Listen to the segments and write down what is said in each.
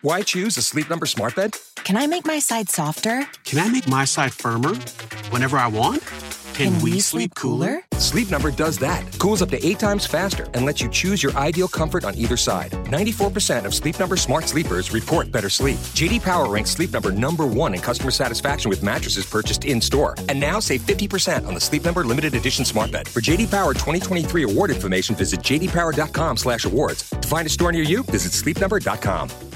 Why choose a Sleep Number smart bed? Can I make my side softer? Can I make my side firmer? Whenever I want? Can, Can we, we, sleep cooler? Sleep Number does that. Cools up to eight times faster and lets you choose your ideal comfort on either side. 94% of Sleep Number smart sleepers report better sleep. JD Power ranks Sleep Number number one in customer satisfaction with mattresses purchased in store. And now save 50% on the Sleep Number limited edition smart bed. For JD Power 2023 award information, visit jdpower.com/awards. To find a store near you, visit sleepnumber.com.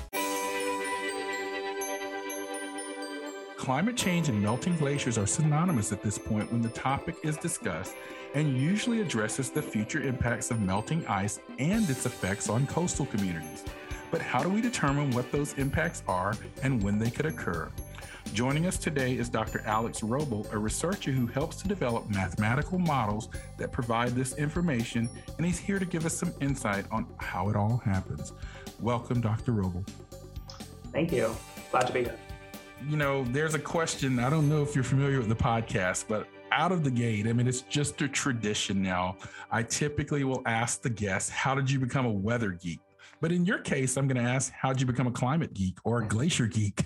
Climate change and melting glaciers are synonymous at this point when the topic is discussed and usually addresses the future impacts of melting ice and its effects on coastal communities. But how do we determine what those impacts are and when they could occur? Joining us today is Dr. Alex Robel, a researcher who helps to develop mathematical models that provide this information, and he's here to give us some insight on how it all happens. Welcome, Dr. Robel. Thank you. Glad to be here you know, there's a question. I don't know if you're familiar with the podcast, but out of the gate, I mean, it's just a tradition now. I typically will ask the guest, How did you become a weather geek? But in your case, I'm going to ask, How did you become a climate geek or a glacier geek?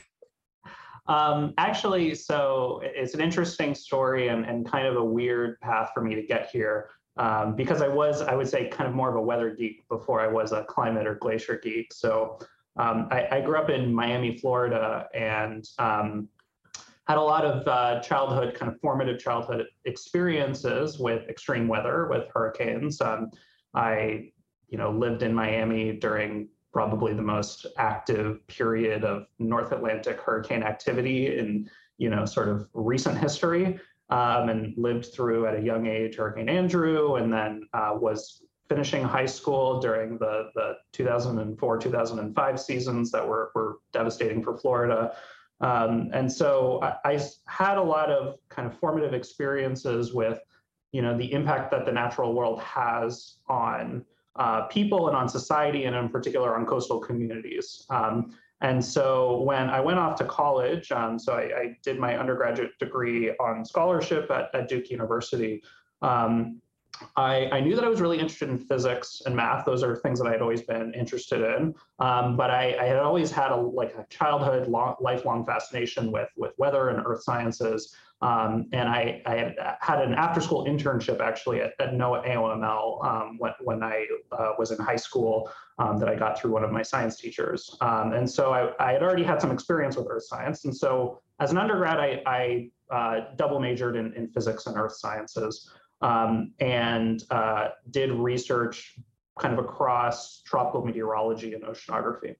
Um, actually, so it's an interesting story and, and kind of a weird path for me to get here. Um, because I was, I would say, kind of more of a weather geek before I was a climate or glacier geek. So um, I, I, grew up in Miami, Florida, and um, had a lot of uh, childhood, kind of formative childhood experiences with extreme weather, with hurricanes. Um, I, you know, lived in Miami during probably the most active period of North Atlantic hurricane activity in, you know, sort of recent history. Um, and lived through at a young age Hurricane Andrew, and then uh, was finishing high school during the, the 2004 2005 seasons that were, were devastating for Florida. Um, and so I, I, had a lot of kind of formative experiences with, you know, the impact that the natural world has on uh, people and on society, and in particular on coastal communities. Um, and so when I went off to college, um, so I, I, did my undergraduate degree on scholarship at, at Duke University. Um, I, I, knew that I was really interested in physics and math. Those are things that I had always been interested in. Um, but I, I, had always had a like a childhood, long, lifelong fascination with with weather and earth sciences. Um, and I, I, had had an after-school internship actually at, at NOAA AOML um, when, when I uh, was in high school um, that I got through one of my science teachers. Um, and so I, I, had already had some experience with earth science. And so as an undergrad, I, uh, double majored in, in physics and earth sciences um, and uh, did research kind of across tropical meteorology and oceanography.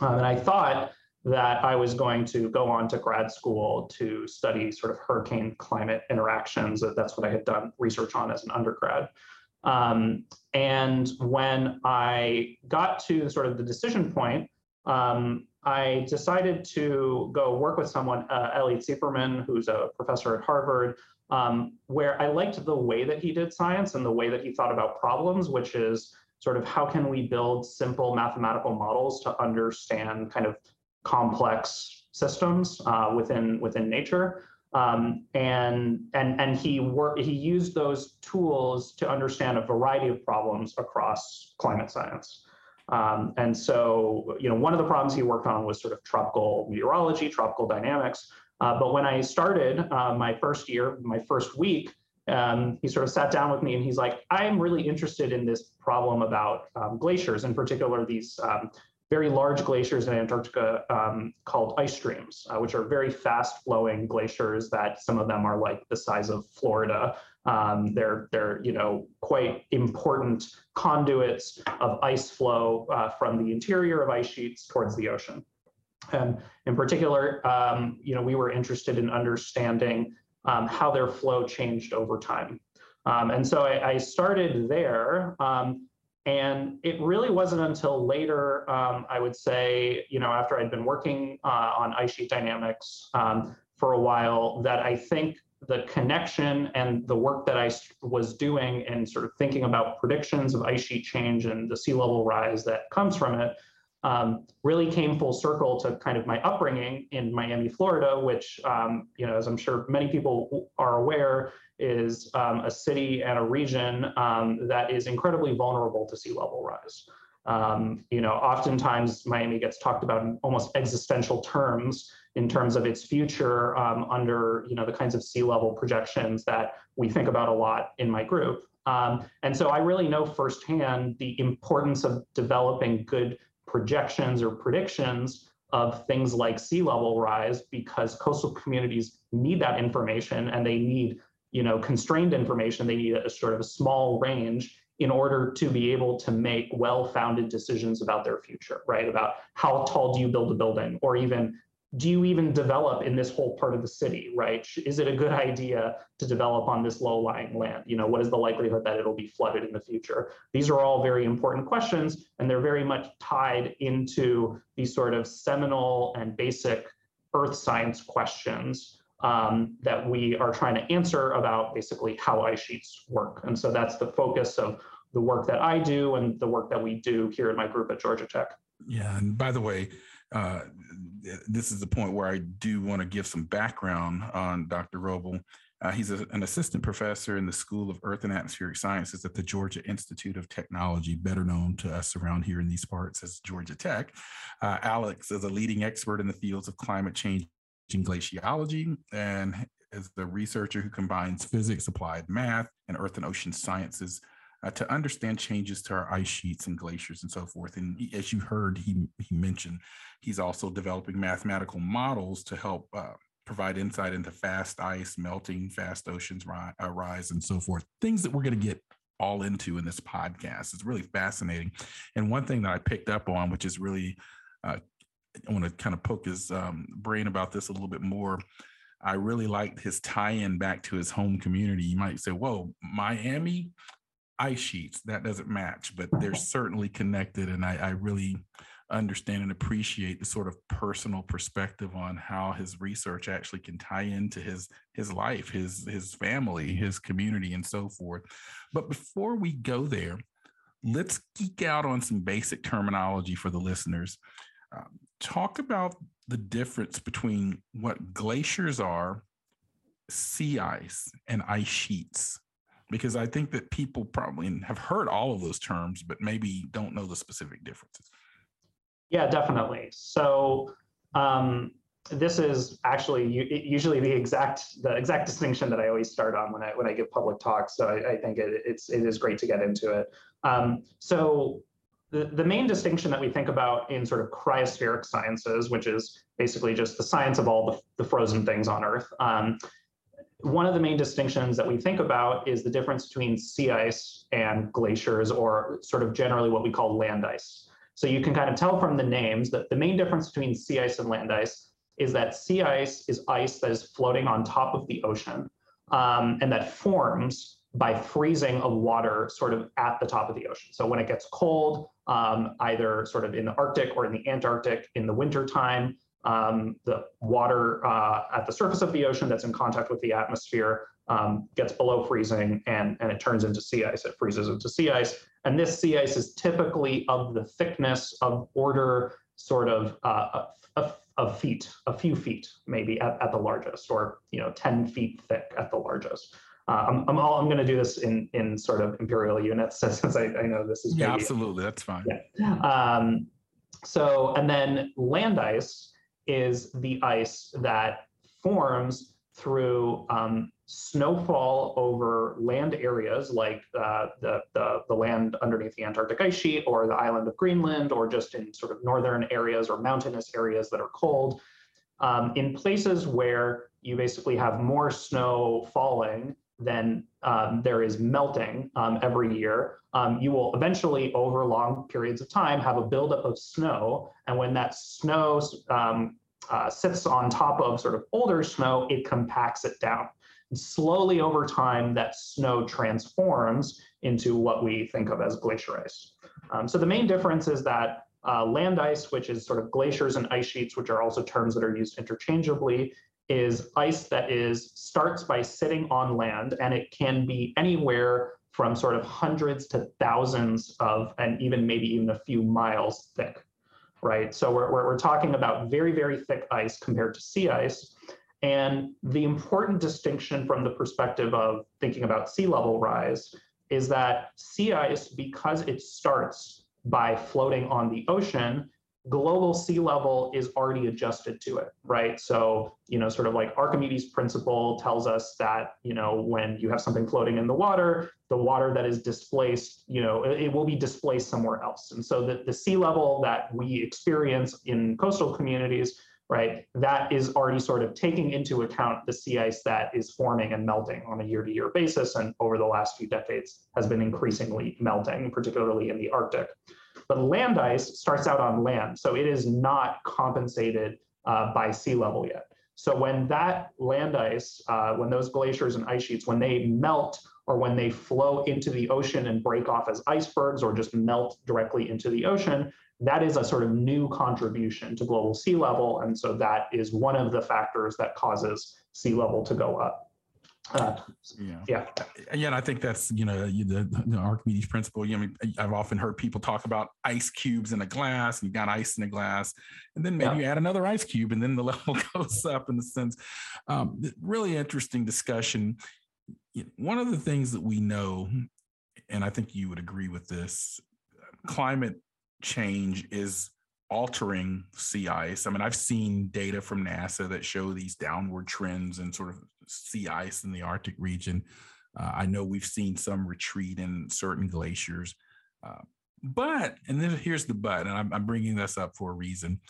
Um, and I thought that I was going to go on to grad school to study sort of hurricane climate interactions. That's what I had done research on as an undergrad. Um, and when I got to sort of the decision point, um, I decided to go work with someone, uh, Eli Tziperman, who's a professor at Harvard, um, where I liked the way that he did science and the way that he thought about problems, which is sort of how can we build simple mathematical models to understand kind of complex systems uh, within within nature. Um, and and and he worked he used those tools to understand a variety of problems across climate science. Um, and so, you know, one of the problems he worked on was sort of tropical meteorology, tropical dynamics, uh, but when I started uh, my first year, my first week, um, he sort of sat down with me and he's like, I'm really interested in this problem about um, glaciers, in particular, these um, very large glaciers in Antarctica um, called ice streams, uh, which are very fast flowing glaciers that some of them are like the size of Florida. Um, they're, they're, you know, quite important conduits of ice flow uh, from the interior of ice sheets towards the ocean. And in particular, um, you know, we were interested in understanding um, how their flow changed over time. Um, and so I, I started there. Um, and it really wasn't until later, um, I would say, you know, after I'd been working uh, on ice sheet dynamics um, for a while, that I think the connection and the work that I was doing and sort of thinking about predictions of ice sheet change and the sea level rise that comes from it um, really came full circle to kind of my upbringing in Miami, Florida, which, um, you know, as I'm sure many people are aware, is um, a city and a region um, that is incredibly vulnerable to sea level rise. Um, you know, oftentimes Miami gets talked about in almost existential terms in terms of its future um, under you know the kinds of sea level projections that we think about a lot in my group. And so I really know firsthand the importance of developing good projections or predictions of things like sea level rise because coastal communities need that information and they need you know constrained information they need a sort of a small range in order to be able to make well-founded decisions about their future, right? About how tall do you build a building, or even do you even develop in this whole part of the city, right? Is it a good idea to develop on this low-lying land? You know, what is the likelihood that it'll be flooded in the future? These are all very important questions, and they're very much tied into these sort of seminal and basic earth science questions um, that we are trying to answer about basically how ice sheets work. And so that's the focus of the work that I do and the work that we do here in my group at Georgia Tech. Yeah, and by the way, uh, this is the point where I do want to give some background on Dr. Robel. Uh, he's a, an assistant professor in the School of Earth and Atmospheric Sciences at the Georgia Institute of Technology, better known to us around here in these parts as Georgia Tech. Uh, Alex is a leading expert in the fields of climate change and glaciology and is the researcher who combines physics, applied math, and earth and ocean sciences uh, to understand changes to our ice sheets and glaciers and so forth. And as you heard, he, he mentioned he's also developing mathematical models to help uh, provide insight into fast ice melting, fast oceans ri- uh, rise, and so forth. Things that we're going to get all into in this podcast. It's really fascinating. And one thing that I picked up on, which is really uh, I want to kind of poke his um, brain about this a little bit more. I really liked his tie-in back to his home community. You might say, "Whoa, Miami ice sheets that doesn't match," but they're certainly connected, and I, I really understand and appreciate the sort of personal perspective on how his research actually can tie into his his life, his his family, his community, and so forth. But before we go there, let's geek out on some basic terminology for the listeners. Um, talk about the difference between what glaciers are, sea ice, and ice sheets. Because I think that people probably have heard all of those terms, but maybe don't know the specific differences. Yeah, definitely. So um, this is actually usually the exact the exact distinction that I always start on when I when I give public talks. So I, I think it, it's it is great to get into it. Um, so the, the main distinction that we think about in sort of cryospheric sciences, which is basically just the science of all the, the frozen things on Earth, um, one of the main distinctions that we think about is the difference between sea ice and glaciers, or sort of generally what we call land ice. So you can kind of tell from the names that the main difference between sea ice and land ice is that sea ice is ice that is floating on top of the ocean um, and that forms by freezing of water sort of at the top of the ocean. So when it gets cold, um, either sort of in the Arctic or in the Antarctic in the wintertime, um, the water uh, at the surface of the ocean that's in contact with the atmosphere um, gets below freezing and, and it turns into sea ice. It freezes into sea ice. And this sea ice is typically of the thickness of order sort of uh, a, a, feet, a few feet maybe at, at the largest, or you know 10 feet thick at the largest. Uh, I'm, I'm, all, I'm going to do this in, in sort of imperial units since I, I know this is. Yeah, absolutely. That's fine. Yeah. Um, so, and then land ice is the ice that forms through um, snowfall over land areas like uh, the, the, the land underneath the Antarctic ice sheet or the island of Greenland or just in sort of northern areas or mountainous areas that are cold. Um, in places where you basically have more snow falling than um, there is melting um, every year, um, you will eventually, over long periods of time, have a buildup of snow. And when that snow um, uh, sits on top of sort of older snow, it compacts it down. And slowly over time, that snow transforms into what we think of as glacier ice. Um, so the main difference is that uh, land ice, which is sort of glaciers and ice sheets, which are also terms that are used interchangeably, is ice that is starts by sitting on land and it can be anywhere from sort of hundreds to thousands of and even maybe even a few miles thick right? So we're, we're, we're talking about very very thick ice compared to sea ice. And the important distinction from the perspective of thinking about sea level rise is that sea ice because it starts by floating on the ocean global sea level is already adjusted to it, right? So, you know, sort of like Archimedes' principle tells us that, you know, when you have something floating in the water, the water that is displaced, you know, it, it will be displaced somewhere else. And so the, the sea level that we experience in coastal communities, right, that is already sort of taking into account the sea ice that is forming and melting on a year to year basis. And over the last few decades has been increasingly melting, particularly in the Arctic. But land ice starts out on land, so it is not compensated uh, by sea level yet. So when that land ice, uh, when those glaciers and ice sheets, when they melt or when they flow into the ocean and break off as icebergs or just melt directly into the ocean, that is a sort of new contribution to global sea level. And so that is one of the factors that causes sea level to go up. Uh, yeah. Yeah. Yeah. And I think that's, you know, the, the Archimedes principle. You know, I mean, I've often heard people talk about ice cubes in a glass and you got ice in a glass, and then maybe yeah. you add another ice cube and then the level goes up in the sense. Um, really interesting discussion. One of the things that we know, and I think you would agree with this, climate change is altering sea ice. I mean, I've seen data from NASA that show these downward trends and sort of sea ice in the Arctic region. Uh, I know we've seen some retreat in certain glaciers. Uh, but, and then here's the but, and I'm, I'm bringing this up for a reason.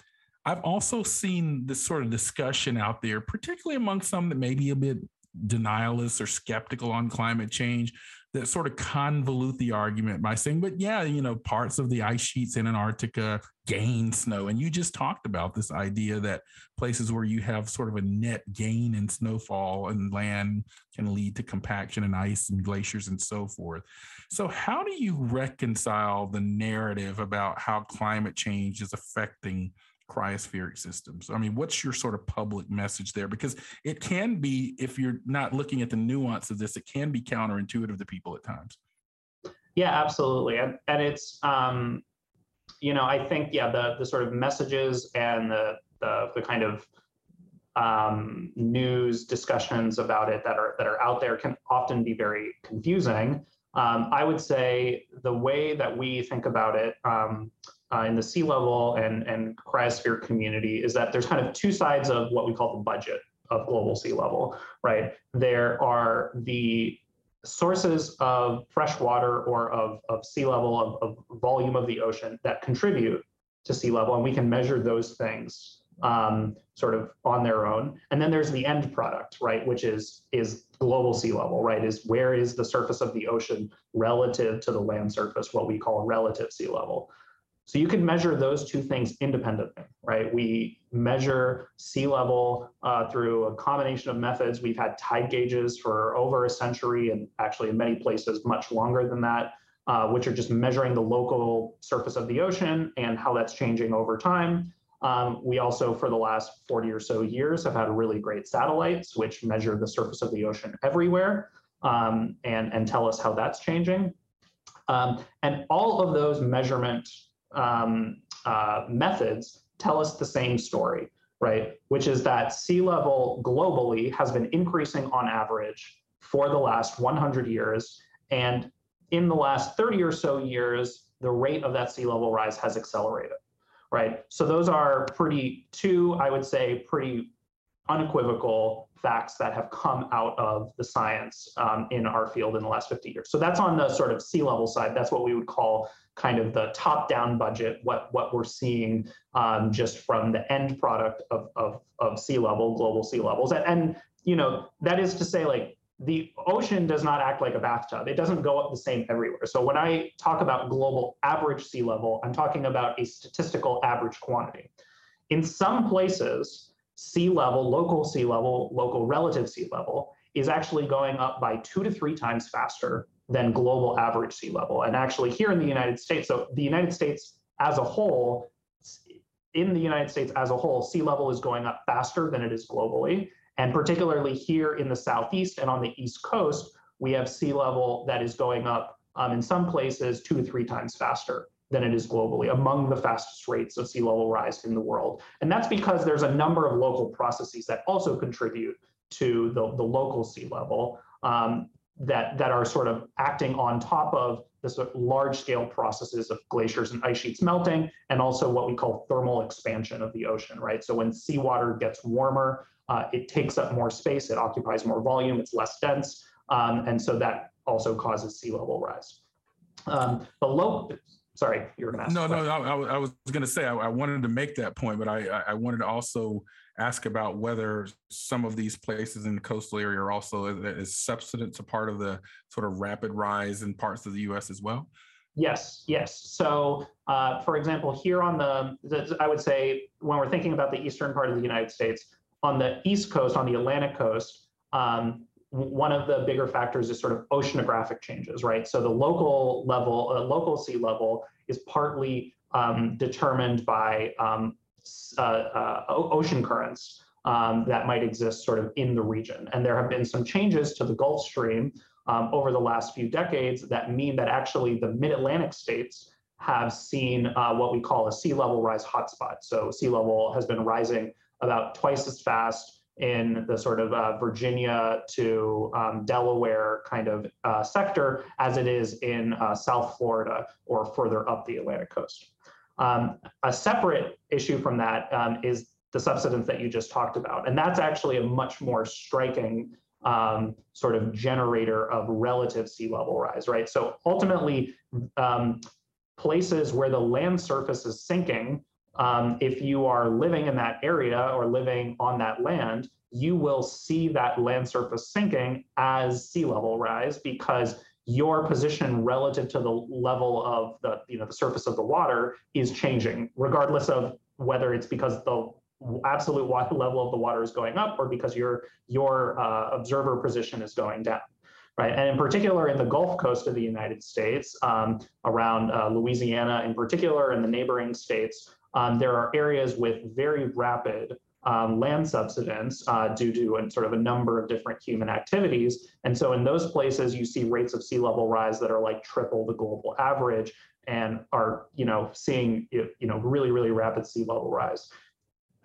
I've also seen this sort of discussion out there, particularly among some that may be a bit denialists or skeptical on climate change, that sort of convolute the argument by saying, but yeah, you know, parts of the ice sheets in Antarctica gain snow. And you just talked about this idea that places where you have sort of a net gain in snowfall and land can lead to compaction and ice and glaciers and so forth. So, how do you reconcile the narrative about how climate change is affecting cryospheric systems? I mean, what's your sort of public message there? Because it can be, if you're not looking at the nuance of this, it can be counterintuitive to people at times. Yeah, absolutely. And, and it's, um, you know, I think, yeah, the, the sort of messages and the, the, the kind of um, news discussions about it that are that are out there can often be very confusing. Um, I would say the way that we think about it, um, uh, in the sea level and, and cryosphere community is that there's kind of two sides of what we call the budget of global sea level, right? There are the sources of fresh water or of, of sea level, of, of volume of the ocean that contribute to sea level, and we can measure those things um, sort of on their own. And then there's the end product, right, which is is global sea level, right? Is where is the surface of the ocean relative to the land surface, what we call relative sea level. So you can measure those two things independently, right? We measure sea level uh, through a combination of methods. We've had tide gauges for over a century, and actually in many places much longer than that, uh, which are just measuring the local surface of the ocean and how that's changing over time. Um, we also, for the last 40 or so years, have had really great satellites which measure the surface of the ocean everywhere um, and, and tell us how that's changing. Um, and all of those measurement um, uh, methods tell us the same story, right? Which is that sea level globally has been increasing on average for the last 100 years. And in the last 30 or so years, the rate of that sea level rise has accelerated, right? So those are pretty, two, I would say, pretty unequivocal facts that have come out of the science um, in our field in the last 50 years. So that's on the sort of sea level side. That's what we would call kind of the top-down budget, what what we're seeing um, just from the end product of, of, of sea level, global sea levels. And, and, you know, that is to say, like, the ocean does not act like a bathtub. It doesn't go up the same everywhere. So when I talk about global average sea level, I'm talking about a statistical average quantity. In some places, sea level, local sea level, local relative sea level is actually going up by two to three times faster than global average sea level. And actually, here in the United States, so the United States as a whole, in the United States as a whole, sea level is going up faster than it is globally. And particularly here in the Southeast and on the East Coast, we have sea level that is going up um, in some places two to three times faster than it is globally, among the fastest rates of sea level rise in the world. And that's because there's a number of local processes that also contribute to the, the local sea level um, that, that are sort of acting on top of the sort of large scale processes of glaciers and ice sheets melting, and also what we call thermal expansion of the ocean, right? So when seawater gets warmer, uh, it takes up more space, it occupies more volume, it's less dense, um, and so that also causes sea level rise. Um, the low, sorry, you were going to ask. No, no, I, I was going to say I, I, wanted to make that point, but I, I wanted to also ask about whether some of these places in the coastal area are also as subsidence a part of the sort of rapid rise in parts of the U.S. as well. Yes, yes. So, uh, for example, here on the, the, I would say when we're thinking about the eastern part of the United States, on the east coast, on the Atlantic coast, um, one of the bigger factors is sort of oceanographic changes, right? So the local level, uh, local sea level is partly um, determined by um, uh, uh, ocean currents um, that might exist sort of in the region. And there have been some changes to the Gulf Stream um, over the last few decades that mean that actually the mid-Atlantic states have seen uh, what we call a sea level rise hotspot. So sea level has been rising about twice as fast in the sort of uh, Virginia to um, Delaware kind of uh, sector as it is in uh, South Florida or further up the Atlantic coast. Um, a separate issue from that um, is the subsidence that you just talked about. And that's actually a much more striking um, sort of generator of relative sea level rise, right? So ultimately, um, places where the land surface is sinking um, if you are living in that area or living on that land, you will see that land surface sinking as sea level rise because your position relative to the level of the you know the surface of the water is changing regardless of whether it's because the absolute water level of the water is going up or because your your uh, observer position is going down right? And in particular in the gulf coast of the united states um, around uh, louisiana in particular and the neighboring states um, there are areas with very rapid um, land subsidence uh, due to a, sort of a number of different human activities. And so in those places, you see rates of sea level rise that are like triple the global average and are, you know, seeing, you know, really, really rapid sea level rise.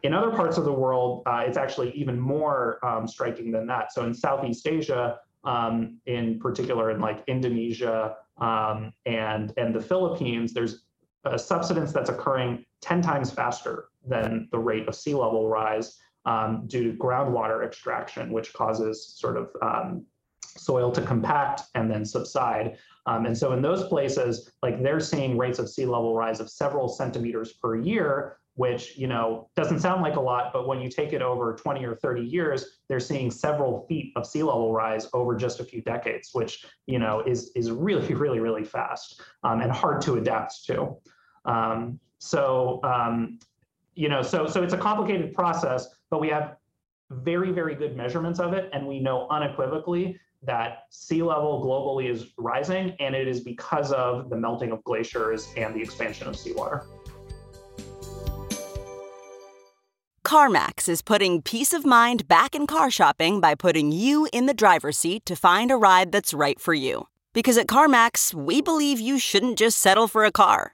In other parts of the world, uh, it's actually even more um, striking than that. So in Southeast Asia, um, in particular in like Indonesia um, and, and the Philippines, there's a subsidence that's occurring 10 times faster than the rate of sea level rise um, due to groundwater extraction, which causes sort of um, soil to compact and then subside. Um, and so in those places, like they're seeing rates of sea level rise of several centimeters per year, which you know doesn't sound like a lot, but when you take it over 20 or 30 years, they're seeing several feet of sea level rise over just a few decades, which you know is is really, really, really fast um, and hard to adapt to. Um, so, um, you know, so so it's a complicated process, but we have very, very good measurements of it, and we know unequivocally that sea level globally is rising, and it is because of the melting of glaciers and the expansion of seawater. CarMax is putting peace of mind back in car shopping by putting you in the driver's seat to find a ride that's right for you. Because at CarMax, we believe you shouldn't just settle for a car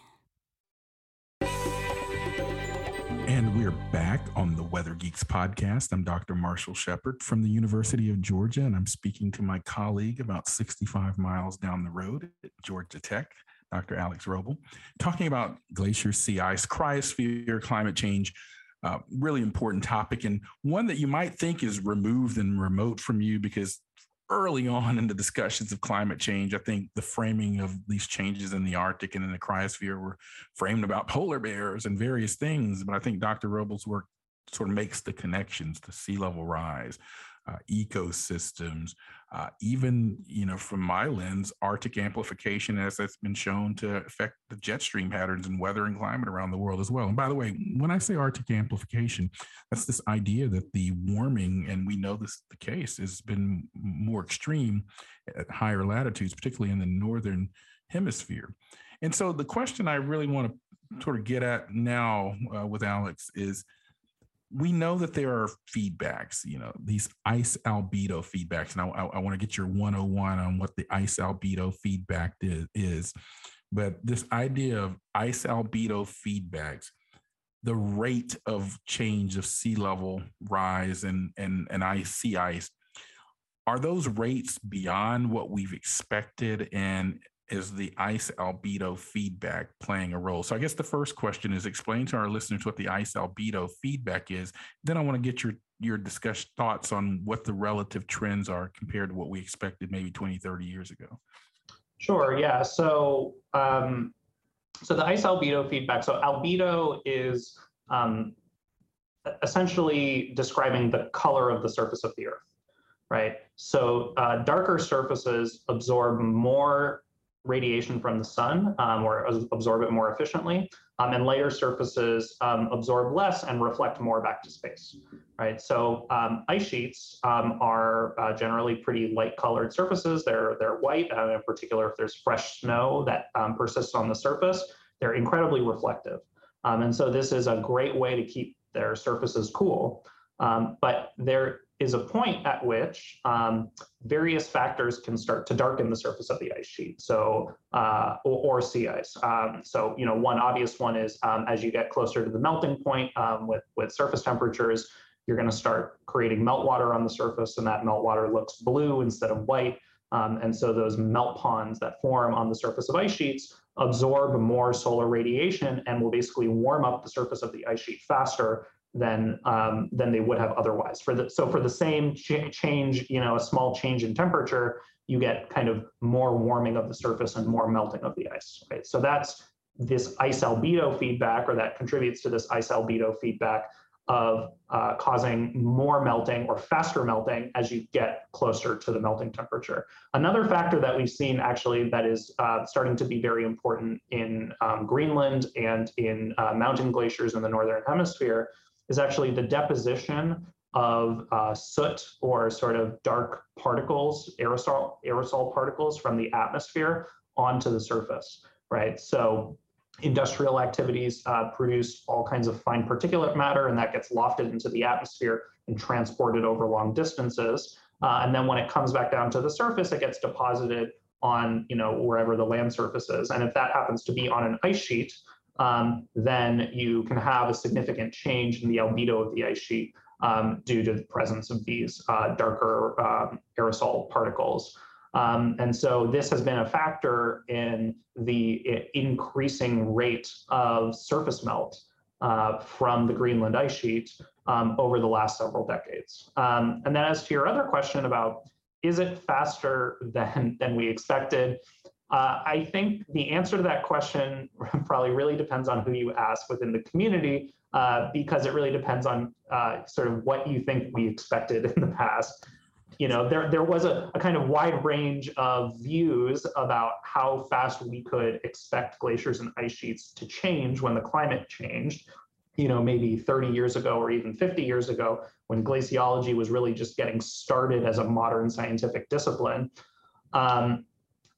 Podcast. I'm Dr. Marshall Shepard from the University of Georgia, and I'm speaking to my colleague about 65 miles down the road at Georgia Tech, Dr. Alex Robel, talking about glacier sea ice, cryosphere, climate change. Uh, really important topic, and one that you might think is removed and remote from you because early on in the discussions of climate change, I think the framing of these changes in the Arctic and in the cryosphere were framed about polar bears and various things. But I think Dr. Robel's work sort of makes the connections to sea level rise. uh, ecosystems, uh, even you know from my lens, Arctic amplification as that's been shown to affect the jet stream patterns and weather and climate around the world as well. And by the way, when I say Arctic amplification, that's this idea that the warming, and we know this the case, has been more extreme at higher latitudes, particularly in the northern hemisphere. And so the question I really want to sort of get at now uh, with Alex is we know that there are feedbacks, you know, these ice albedo feedbacks. And I, I, I want to get your 101 on what the ice albedo feedback is, is. But this idea of ice albedo feedbacks, the rate of change of sea level rise and, and, and ice, sea ice, are those rates beyond what we've expected? And is the ice albedo feedback playing a role? So I guess the first question is explain to our listeners what the ice albedo feedback is. Then I want to get your your discussion thoughts on what the relative trends are compared to what we expected maybe 20, 30 years ago. Sure, yeah. So um, so the ice albedo feedback. So albedo is um, essentially describing the color of the surface of the Earth, right? So uh, darker surfaces absorb more radiation from the sun um, or absorb it more efficiently. Um, and lighter surfaces um, absorb less and reflect more back to space, right? So um, ice sheets um, are uh, generally pretty light colored surfaces. They're, they're white, uh, in particular if there's fresh snow that um, persists on the surface, they're incredibly reflective. and so this is a great way to keep their surfaces cool. but there is a point at which um, various factors can start to darken the surface of the ice sheet, so uh, or, or, sea ice. Um, so, you know, one obvious one is um, as you get closer to the melting point um, with with surface temperatures, you're going to start creating meltwater on the surface, and that meltwater looks blue instead of white. Um, and so those melt ponds that form on the surface of ice sheets absorb more solar radiation and will basically warm up the surface of the ice sheet faster than um, than they would have otherwise. For the so for the same ch- change, you know, a small change in temperature, you get kind of more warming of the surface and more melting of the ice. Right. So that's this ice albedo feedback, or that contributes to this ice albedo feedback of uh, causing more melting or faster melting as you get closer to the melting temperature. Another factor that we've seen actually that is uh, starting to be very important in um, Greenland and in uh, mountain glaciers in the northern hemisphere is actually the deposition of uh, soot or sort of dark particles, aerosol, aerosol particles from the atmosphere onto the surface, right? So industrial activities uh, produce all kinds of fine particulate matter and that gets lofted into the atmosphere and transported over long distances. Uh, and then when it comes back down to the surface, it gets deposited on, you know, wherever the land surface is. And if that happens to be on an ice sheet, um, then you can have a significant change in the albedo of the ice sheet um, due to the presence of these uh, darker um, aerosol particles. Um, and so this has been a factor in the increasing rate of surface melt uh, from the Greenland ice sheet um, over the last several decades. Um, and then as to your other question about is it faster than, than we expected? Uh, I think the answer to that question probably really depends on who you ask within the community, uh, because it really depends on uh, sort of what you think we expected in the past. You know, there there was a, a kind of wide range of views about how fast we could expect glaciers and ice sheets to change when the climate changed. You know, maybe 30 years ago or even 50 years ago, when glaciology was really just getting started as a modern scientific discipline. Um,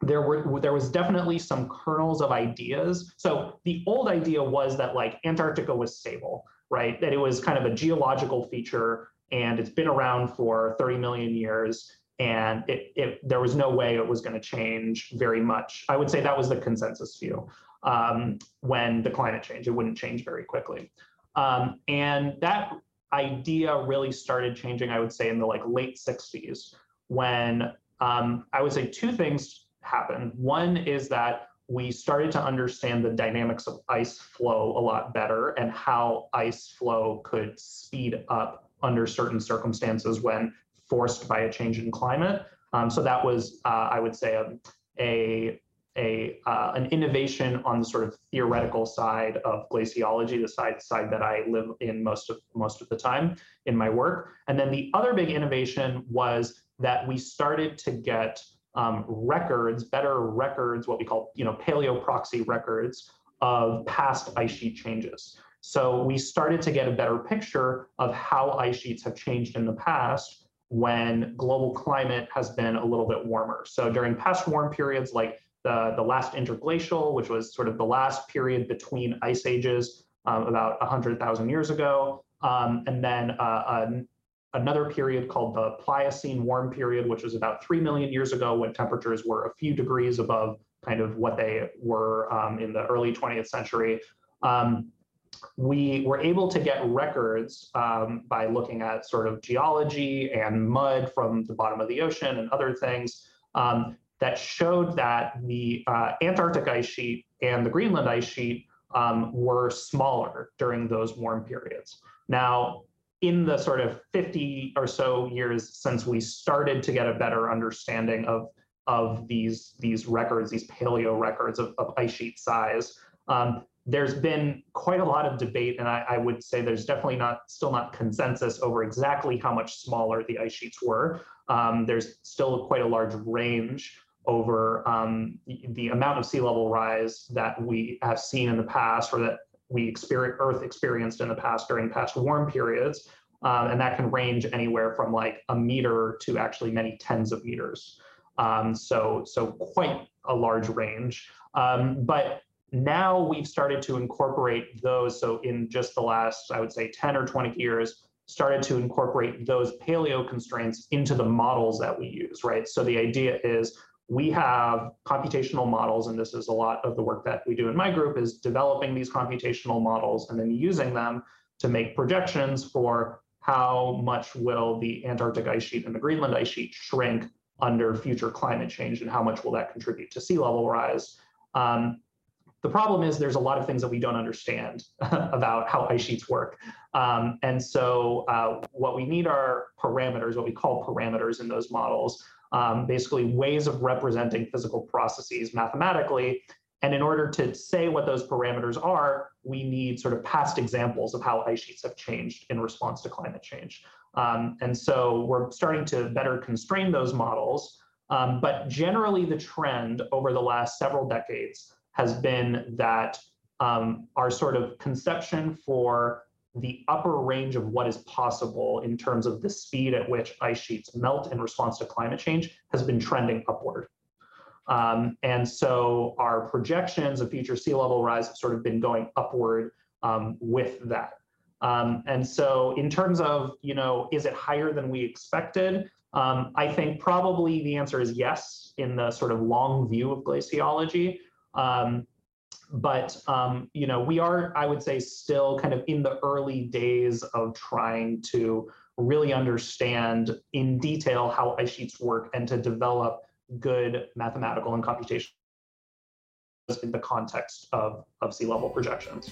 there were there was definitely some kernels of ideas. So the old idea was that like Antarctica was stable, right? That it was kind of a geological feature and it's been around for 30 million years and it, it there was no way it was going to change very much. I would say that was the consensus view. Um, when the climate changed, it wouldn't change very quickly. Um, and that idea really started changing, I would say, in the like late 60s when um, I would say two things happen. One is that we started to understand the dynamics of ice flow a lot better and how ice flow could speed up under certain circumstances when forced by a change in climate. Um, so that was, uh, I would say, a, a, a uh, an innovation on the sort of theoretical side of glaciology, the side side that I live in most of most of the time in my work. And then the other big innovation was that we started to get um, records, better records, what we call you know paleo proxy records of past ice sheet changes. So we started to get a better picture of how ice sheets have changed in the past when global climate has been a little bit warmer. So during past warm periods like the, the last interglacial, which was sort of the last period between ice ages um, about 100,000 years ago, um, and then uh, another period called the Pliocene warm period, which was about 3 million years ago when temperatures were a few degrees above kind of what they were um, in the early 20th century. Um, we were able to get records um, by looking at sort of geology and mud from the bottom of the ocean and other things um, that showed that the uh, Antarctic ice sheet and the Greenland ice sheet um, were smaller during those warm periods. Now, in the sort of 50 or so years since we started to get a better understanding of, of these, these records, these paleo records of, of ice sheet size, um, there's been quite a lot of debate, and I, I, would say there's definitely not still not consensus over exactly how much smaller the ice sheets were. Um, there's still quite a large range over um, the amount of sea level rise that we have seen in the past, or that we experience Earth experienced in the past during past warm periods, um, and that can range anywhere from like a meter to actually many tens of meters. Um, so so quite a large range, um, but now we've started to incorporate those. So in just the last, I would say 10 or 20 years, started to incorporate those paleo constraints into the models that we use, right? So the idea is we have computational models, and this is a lot of the work that we do in my group is developing these computational models and then using them to make projections for how much will the Antarctic ice sheet and the Greenland ice sheet shrink under future climate change and how much will that contribute to sea level rise. Um, the problem is there's a lot of things that we don't understand about how ice sheets work. Um, and so uh, what we need are parameters, what we call parameters in those models, um, basically ways of representing physical processes mathematically. And in order to say what those parameters are, we need sort of past examples of how ice sheets have changed in response to climate change. Um, and so we're starting to better constrain those models. Um, but generally, the trend over the last several decades has been that um, our sort of conception for the upper range of what is possible in terms of the speed at which ice sheets melt in response to climate change has been trending upward. Um, and so our projections of future sea level rise have sort of been going upward um, with that. Um, and so in terms of, you know, is it higher than we expected? Um, I think probably the answer is yes in the sort of long view of glaciology. Um, but um, you know, we are, I would say, still kind of in the early days of trying to really understand in detail how ice sheets work and to develop good mathematical and computational in the context of, of sea level projections.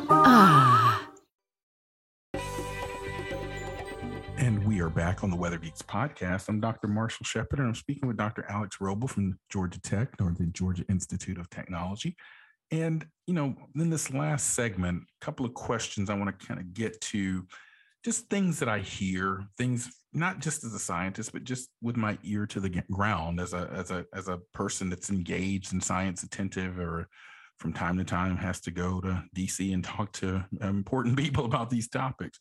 On the Weather Geeks podcast. I'm Dr. Marshall Shepard, and I'm speaking with Dr. Alex Robel from Georgia Tech, or the Georgia Institute of Technology. And, you know, in this last segment, a couple of questions I want to kind of get to just things that I hear, things not just as a scientist, but just with my ear to the ground as a as a as a person that's engaged and science attentive or from time to time has to go to DC and talk to um, important people about these topics.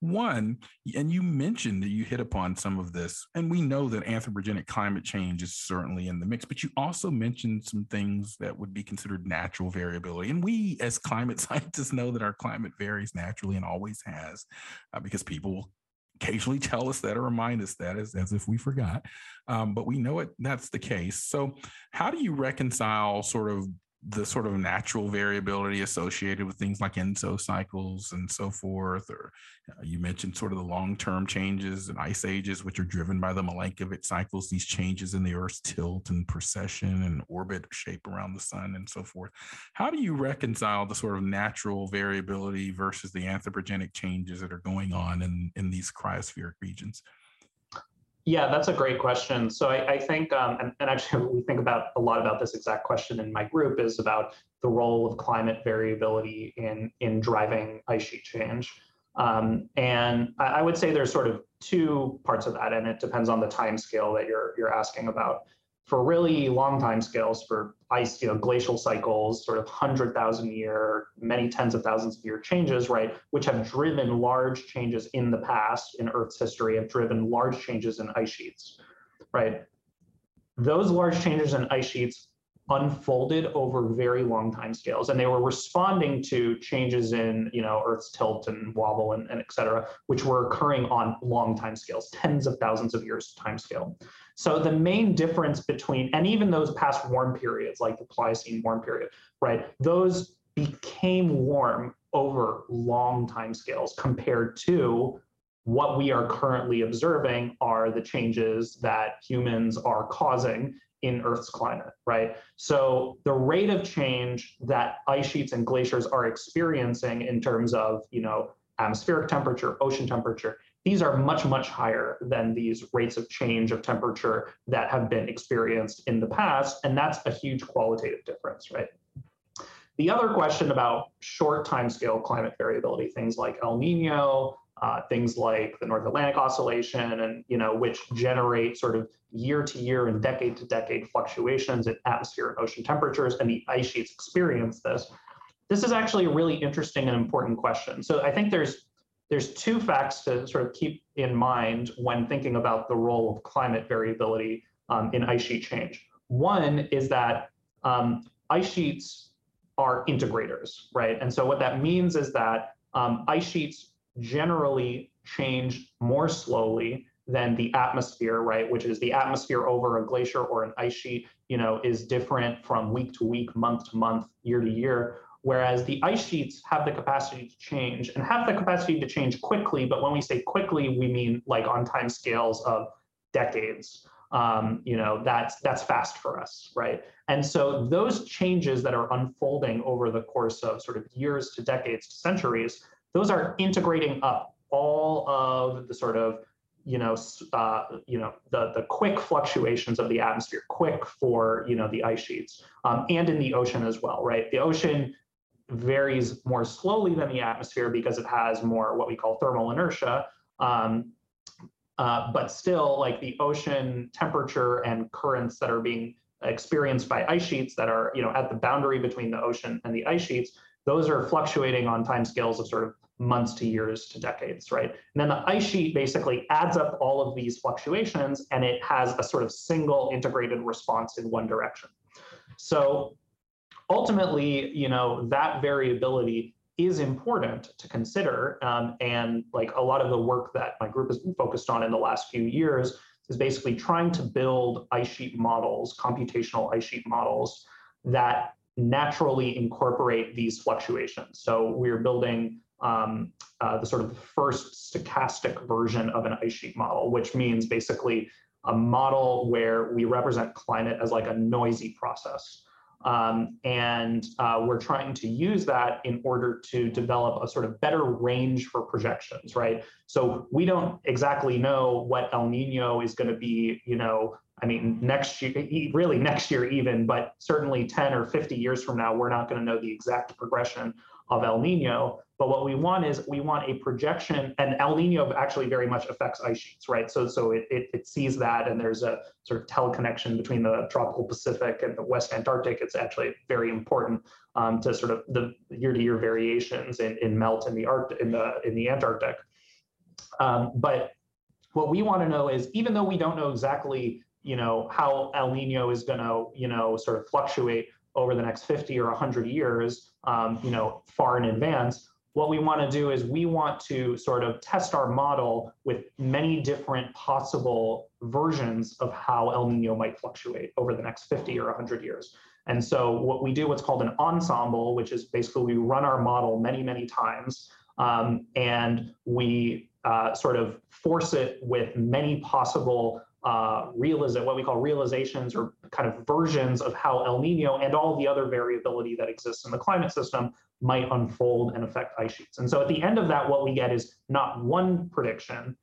One, and you mentioned that you hit upon some of this, and we know that anthropogenic climate change is certainly in the mix, but you also mentioned some things that would be considered natural variability. And we, as climate scientists, know that our climate varies naturally and always has uh, because people occasionally tell us that or remind us that as, as if we forgot. Um, but we know it that's the case. So, how do you reconcile sort of the sort of natural variability associated with things like ENSO cycles and so forth, or uh, you mentioned sort of the long-term changes and ice ages, which are driven by the Milankovitch cycles, these changes in the Earth's tilt and precession and orbit shape around the sun and so forth. How do you reconcile the sort of natural variability versus the anthropogenic changes that are going on in, in these cryospheric regions? Yeah, that's a great question. So I, I think, um, and, and, actually we think about a lot about this exact question in my group is about the role of climate variability in, in driving ice sheet change. Um, and I, I, would say there's sort of two parts of that, and it depends on the time scale that you're, you're asking about for really long time scales for ice, you know, glacial cycles, sort of 100,000 year, many tens of thousands of year changes, right, which have driven large changes in the past in Earth's history, have driven large changes in ice sheets, right? Those large changes in ice sheets unfolded over very long time scales and they were responding to changes in you know earth's tilt and wobble and, and et cetera which were occurring on long time scales tens of thousands of years time scale so the main difference between and even those past warm periods like the pliocene warm period right those became warm over long time scales compared to what we are currently observing are the changes that humans are causing in Earth's climate, right? So the rate of change that ice sheets and glaciers are experiencing in terms of, you know, atmospheric temperature, ocean temperature, these are much, much higher than these rates of change of temperature that have been experienced in the past. And that's a huge qualitative difference, right? The other question about short time scale climate variability, things like El Nino, uh, things like the North Atlantic Oscillation, and you know, which generate sort of year to year and decade to decade fluctuations in atmosphere and ocean temperatures, and the ice sheets experience this. This is actually a really interesting and important question. So I think there's there's two facts to sort of keep in mind when thinking about the role of climate variability um, in ice sheet change. One is that um, ice sheets are integrators, right? And so what that means is that um, ice sheets generally change more slowly than the atmosphere, right? Which is the atmosphere over a glacier or an ice sheet, you know, is different from week to week, month to month, year to year. Whereas the ice sheets have the capacity to change and have the capacity to change quickly. But when we say quickly, we mean like on time scales of decades. Um, you know, that's that's fast for us, right? And so those changes that are unfolding over the course of sort of years to decades to centuries those are integrating up all of the sort of you know uh, you know the the quick fluctuations of the atmosphere quick for you know the ice sheets um, and in the ocean as well right? The ocean varies more slowly than the atmosphere because it has more what we call thermal inertia um, uh, but still like the ocean temperature and currents that are being experienced by ice sheets that are you know at the boundary between the ocean and the ice sheets those are fluctuating on time scales of sort of months to years to decades, right? And then the ice sheet basically adds up all of these fluctuations and it has a sort of single integrated response in one direction. So ultimately, you know, that variability is important to consider. Um, and like a lot of the work that my group has been focused on in the last few years is basically trying to build ice sheet models, computational ice sheet models that naturally incorporate these fluctuations. So we're building um, uh, the sort of first stochastic version of an ice sheet model, which means basically a model where we represent climate as like a noisy process. Um, and uh, we're trying to use that in order to develop a sort of better range for projections, right? So we don't exactly know what El Nino is going to be, you know, I mean, next year, really next year even, but certainly 10 or 50 years from now, we're not going to know the exact progression of El Nino. But what we want is we want a projection, and El Nino actually very much affects ice sheets, right? So so it, it, it sees that, and there's a sort of teleconnection between the tropical Pacific and the West Antarctic. It's actually very important um, to sort of the year-to-year variations in, in melt in the Arctic in the in the Antarctic. Um, but what we want to know is even though we don't know exactly you know how El Nino is going to you know sort of fluctuate over the next 50 or 100 years, um, you know, far in advance, what we want to do is we want to sort of test our model with many different possible versions of how El Nino might fluctuate over the next 50 or 100 years. And so what we do what's called an ensemble, which is basically we run our model many, many times, um, and we uh, sort of force it with many possible uh, realize what we call realizations or kind of versions of how El Nino and all the other variability that exists in the climate system might unfold and affect ice sheets. And so at the end of that, what we get is not one prediction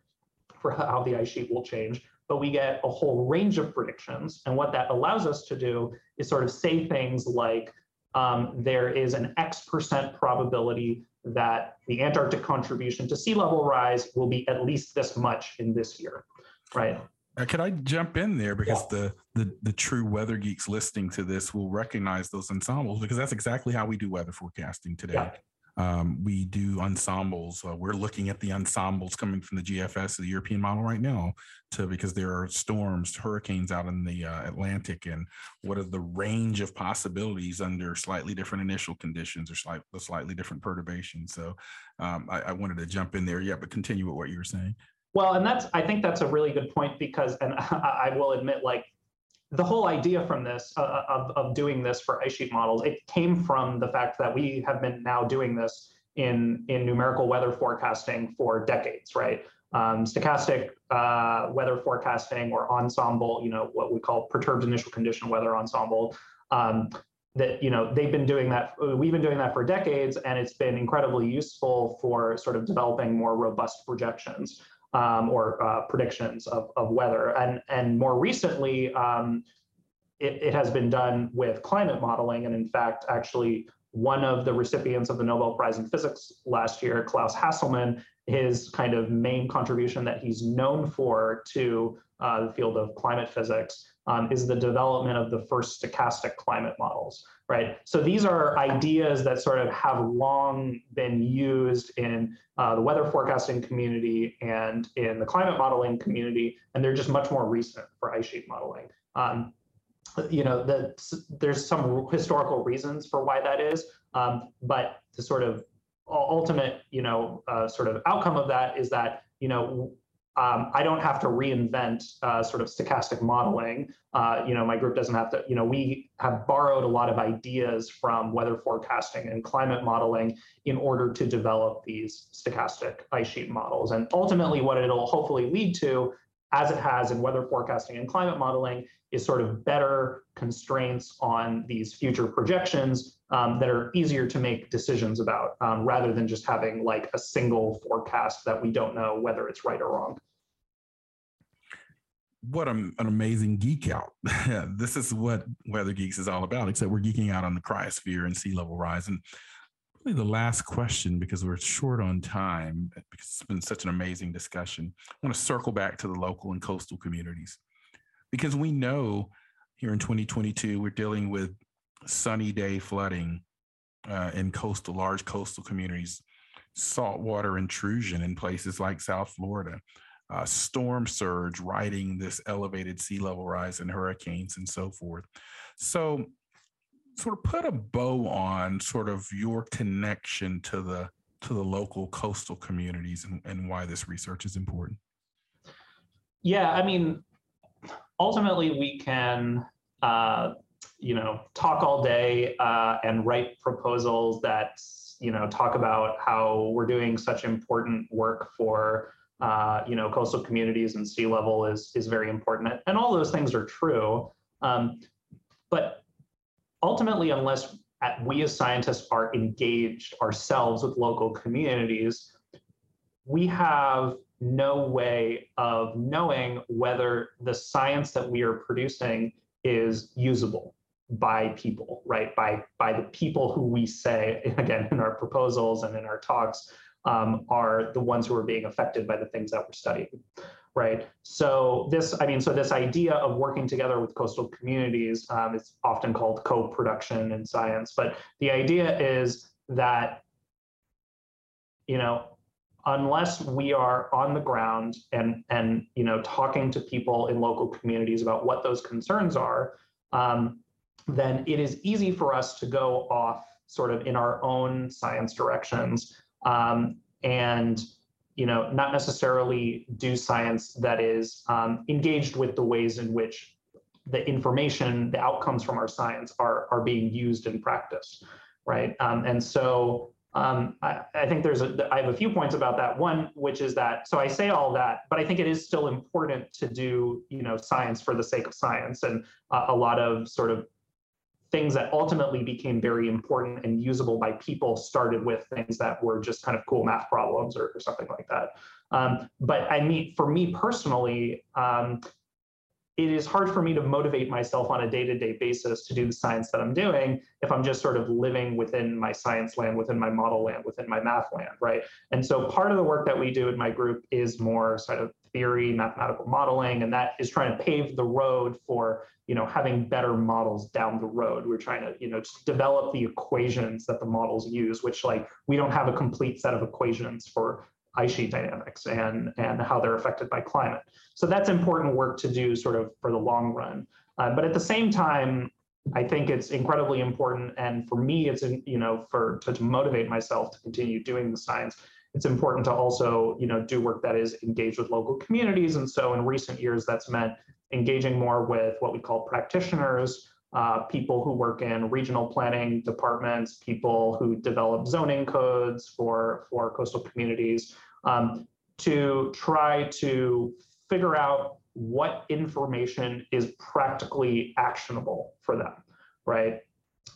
for how the ice sheet will change, but we get a whole range of predictions. And what that allows us to do is sort of say things like um, there is an X percent probability that the Antarctic contribution to sea level rise will be at least this much in this year, right? Uh, could I jump in there because yeah. the, the the true weather geeks listening to this will recognize those ensembles because that's exactly how we do weather forecasting today. Yeah. Um, we do ensembles. Uh, we're looking at the ensembles coming from the GFS, the European model, right now, to because there are storms, hurricanes out in the uh, Atlantic, and what are the range of possibilities under slightly different initial conditions or slight, slightly different perturbations. So um, I, I wanted to jump in there, yeah, but continue with what you were saying. Well, and that's I think that's a really good point because, and I, will admit, like the whole idea from this uh, uh, of, of doing this for ice sheet models, it came from the fact that we have been now doing this in in numerical weather forecasting for decades, right? Um, stochastic uh, weather forecasting or ensemble, you know, what we call perturbed initial condition weather ensemble. Um, that you know they've been doing that we've been doing that for decades and it's been incredibly useful for sort of developing more robust projections um, or uh, predictions of, of weather. And, and more recently, um, it, it has been done with climate modeling. And in fact, actually, one of the recipients of the Nobel Prize in Physics last year, Klaus Hasselmann, his kind of main contribution that he's known for to uh, the field of climate physics um, is the development of the first stochastic climate models, right? So these are ideas that sort of have long been used in uh, the weather forecasting community and in the climate modeling community, and they're just much more recent for ice sheet modeling. Um, you know, the, there's some historical reasons for why that is, um, but the sort of ultimate, you know, uh, sort of outcome of that is that, you know, um, I don't have to reinvent uh, sort of stochastic modeling. Uh, you know, my group doesn't have to, you know, we have borrowed a lot of ideas from weather forecasting and climate modeling in order to develop these stochastic ice sheet models. And ultimately what it'll hopefully lead to, as it has in weather forecasting and climate modeling, is sort of better constraints on these future projections um, that are easier to make decisions about um, rather than just having like a single forecast that we don't know whether it's right or wrong what an amazing geek out. this is what Weather Geeks is all about, except we're geeking out on the cryosphere and sea level rise. And really the last question, because we're short on time, because it's been such an amazing discussion, I want to circle back to the local and coastal communities. Because we know here in 2022, we're dealing with sunny day flooding uh, in coastal, large coastal communities, saltwater intrusion in places like South Florida uh, storm surge, riding this elevated sea level rise and hurricanes and so forth. So, sort of put a bow on sort of your connection to the to the local coastal communities and, and why this research is important. Yeah, I mean, ultimately we can uh, you know talk all day uh, and write proposals that you know talk about how we're doing such important work for uh, you know, coastal communities and sea level is is very important, and all those things are true. Um, but ultimately, unless we as scientists are engaged ourselves with local communities, we have no way of knowing whether the science that we are producing is usable by people, right? By by the people who we say again in our proposals and in our talks um, are the ones who are being affected by the things that we're studying, right? So this, I mean, so this idea of working together with coastal communities um, is often called co-production in science, but the idea is that, you know, unless we are on the ground and and you know talking to people in local communities about what those concerns are, um, then it is easy for us to go off sort of in our own science directions um, and you know not necessarily do science that is um, engaged with the ways in which the information, the outcomes from our science are are being used in practice, right? Um, and so um, I, I, think there's a, I have a few points about that. One, which is that, so I say all that, but I think it is still important to do, you know, science for the sake of science. And uh, a lot of sort of things that ultimately became very important and usable by people started with things that were just kind of cool math problems or, or something like that. Um, but I mean, for me personally, um, it is hard for me to motivate myself on a day-to-day basis to do the science that I'm doing if I'm just sort of living within my science land, within my model land, within my math land, right? And so part of the work that we do in my group is more sort of theory, mathematical modeling, and that is trying to pave the road for you know having better models down the road. We're trying to you know develop the equations that the models use, which like we don't have a complete set of equations for ice sheet dynamics and, and how they're affected by climate. So that's important work to do sort of for the long run. Uh, but at the same time, I think it's incredibly important. And for me, it's, you know, for to, to motivate myself to continue doing the science, it's important to also, you know, do work that is engaged with local communities. And so in recent years, that's meant engaging more with what we call practitioners, uh, people who work in regional planning departments, people who develop zoning codes for, for coastal communities, um, to try to figure out what information is practically actionable for them, right?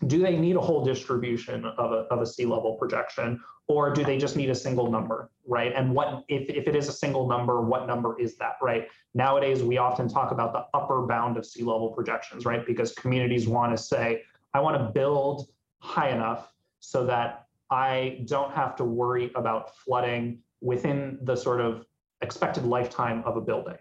Do they need a whole distribution of a, of a sea level projection, or do they just need a single number, right? And what if, if it is a single number, what number is that, right? Nowadays, we often talk about the upper bound of sea level projections, right? Because communities want to say, I want to build high enough so that I don't have to worry about flooding within the sort of expected lifetime of a building,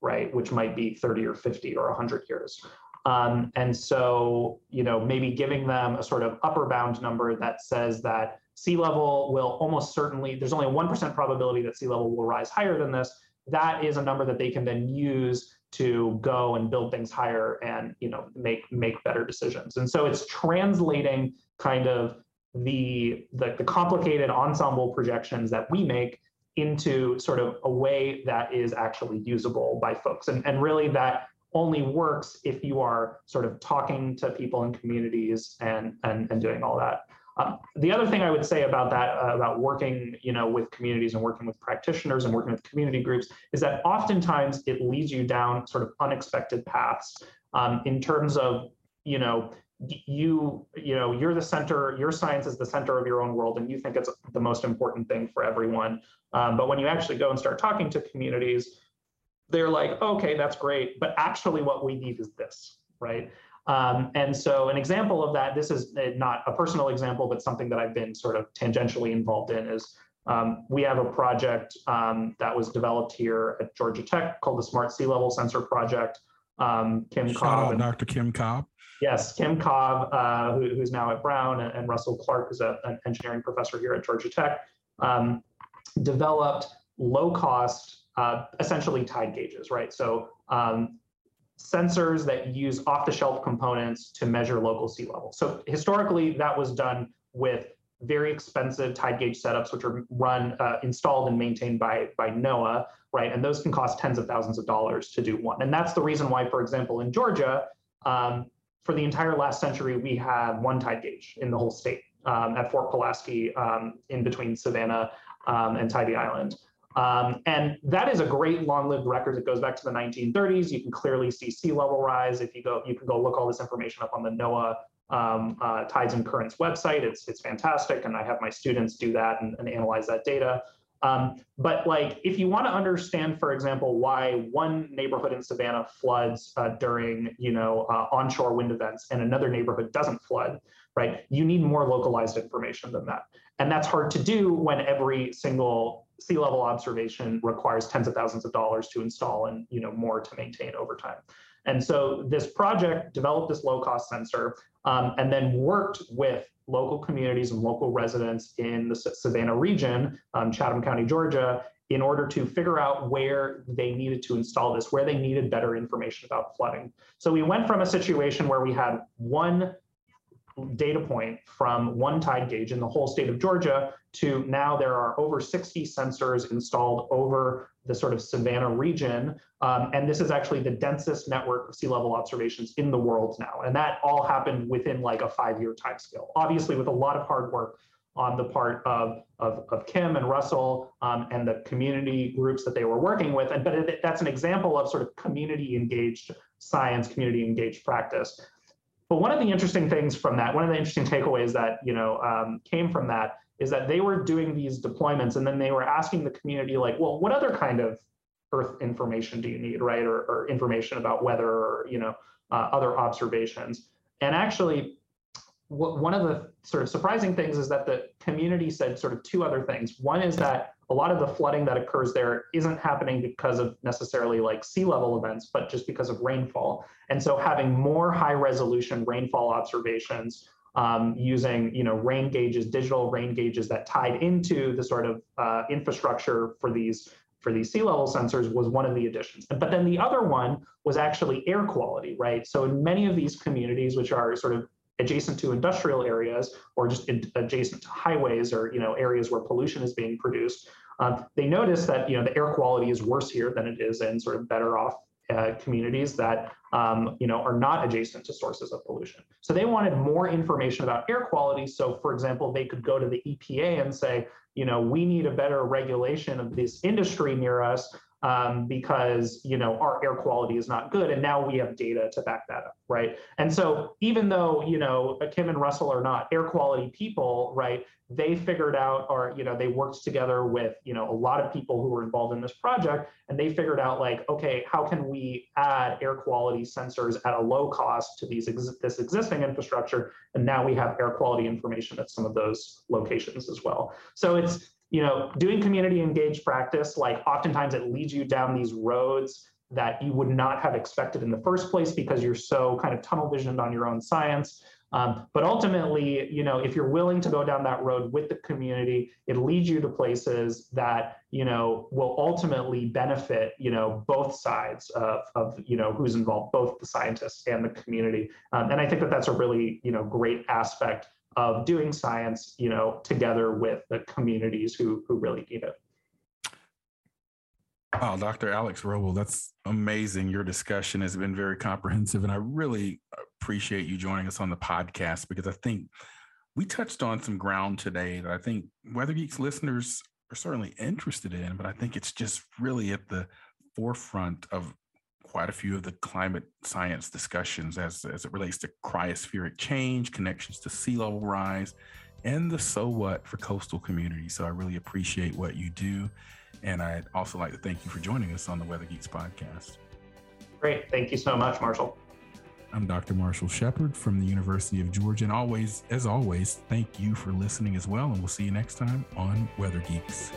right? Which might be 30 or 50 or 100 years. Um, and so, you know, maybe giving them a sort of upper bound number that says that sea level will almost certainly, there's only a 1% probability that sea level will rise higher than this. That is a number that they can then use to go and build things higher and, you know, make make better decisions. And so it's translating kind of the, the, the complicated ensemble projections that we make into sort of a way that is actually usable by folks. And, and really that only works if you are sort of talking to people in communities and, and, and doing all that. Um, the other thing I would say about that, uh, about working, you know, with communities and working with practitioners and working with community groups, is that oftentimes it leads you down sort of unexpected paths um, in terms of, you know, you you know you're the center your science is the center of your own world and you think it's the most important thing for everyone um, but when you actually go and start talking to communities they're like okay that's great but actually what we need is this right um, and so an example of that this is uh, not a personal example but something that i've been sort of tangentially involved in is um, we have a project um, that was developed here at georgia tech called the smart sea level sensor project um, kim Shout Cobb out and- Dr. Kim Cobb. Yes, Kim Cobb, uh, who, who's now at Brown, and, and Russell Clark, who's a, an engineering professor here at Georgia Tech, um, developed low-cost, uh, essentially tide gauges, right? So um, sensors that use off-the-shelf components to measure local sea level. So historically, that was done with very expensive tide gauge setups, which are run, uh, installed and maintained by, by NOAA, right? And those can cost tens of thousands of dollars to do one. And that's the reason why, for example, in Georgia, um, for the entire last century, we have one tide gauge in the whole state um, at Fort Pulaski um, in between Savannah um, and Tybee Island. Um, and that is a great long-lived record that goes back to the 1930s. You can clearly see sea level rise. If you go, you can go look all this information up on the NOAA um, uh, Tides and Currents website. It's it's fantastic, and I have my students do that and, and analyze that data. Um, but like, if you want to understand, for example, why one neighborhood in Savannah floods uh, during, you know, uh, onshore wind events and another neighborhood doesn't flood, right? You need more localized information than that. And that's hard to do when every single sea level observation requires tens of thousands of dollars to install and, you know, more to maintain over time. And so this project developed this low cost sensor um, and then worked with local communities and local residents in the Savannah region, um, Chatham County, Georgia, in order to figure out where they needed to install this, where they needed better information about flooding. So we went from a situation where we had one data point from one tide gauge in the whole state of Georgia to now there are over 60 sensors installed over the sort of Savannah region. Um, and this is actually the densest network of sea level observations in the world now. And that all happened within like a five year time scale, obviously with a lot of hard work on the part of, of, of Kim and Russell um, and the community groups that they were working with. And, but it, that's an example of sort of community engaged science, community engaged practice. But one of the interesting things from that, one of the interesting takeaways that you know um, came from that is that they were doing these deployments and then they were asking the community like, well, what other kind of Earth information do you need, right? Or, or information about weather or you know uh, other observations. And actually, one of the sort of surprising things is that the community said sort of two other things. One is that a lot of the flooding that occurs there isn't happening because of necessarily like sea level events, but just because of rainfall. And so having more high resolution rainfall observations um, using you know rain gauges, digital rain gauges that tied into the sort of uh, infrastructure for these for these sea level sensors was one of the additions. But then the other one was actually air quality, right? So in many of these communities, which are sort of adjacent to industrial areas or just adjacent to highways or you know areas where pollution is being produced, um, they notice that you know the air quality is worse here than it is in sort of better off uh, communities that um, you know are not adjacent to sources of pollution. So they wanted more information about air quality. So for example, they could go to the EPA and say, you know, we need a better regulation of this industry near us um, because you know our air quality is not good, and now we have data to back that up, right? And so even though you know Kim and Russell are not air quality people, right? They figured out, or you know, they worked together with you know a lot of people who were involved in this project, and they figured out like, okay, how can we add air quality sensors at a low cost to these ex- this existing infrastructure, and now we have air quality information at some of those locations as well. So it's you know, doing community engaged practice, like oftentimes it leads you down these roads that you would not have expected in the first place because you're so kind of tunnel visioned on your own science. Um, but ultimately, you know, if you're willing to go down that road with the community, it leads you to places that, you know, will ultimately benefit, you know, both sides of, of you know, who's involved, both the scientists and the community. Um, and I think that that's a really, you know, great aspect of doing science, you know, together with the communities who who really need it. Wow, Dr. Alex Robel, that's amazing. Your discussion has been very comprehensive, and I really appreciate you joining us on the podcast because I think we touched on some ground today that I think Weather Geeks listeners are certainly interested in, but I think it's just really at the forefront of quite a few of the climate science discussions as, as it relates to cryospheric change, connections to sea level rise, and the so what for coastal communities. So I really appreciate what you do. And I'd also like to thank you for joining us on the Weather Geeks podcast. Great. Thank you so much, Marshall. I'm Dr. Marshall Shepard from the University of Georgia. And always, as always, thank you for listening as well. And we'll see you next time on Weather Geeks.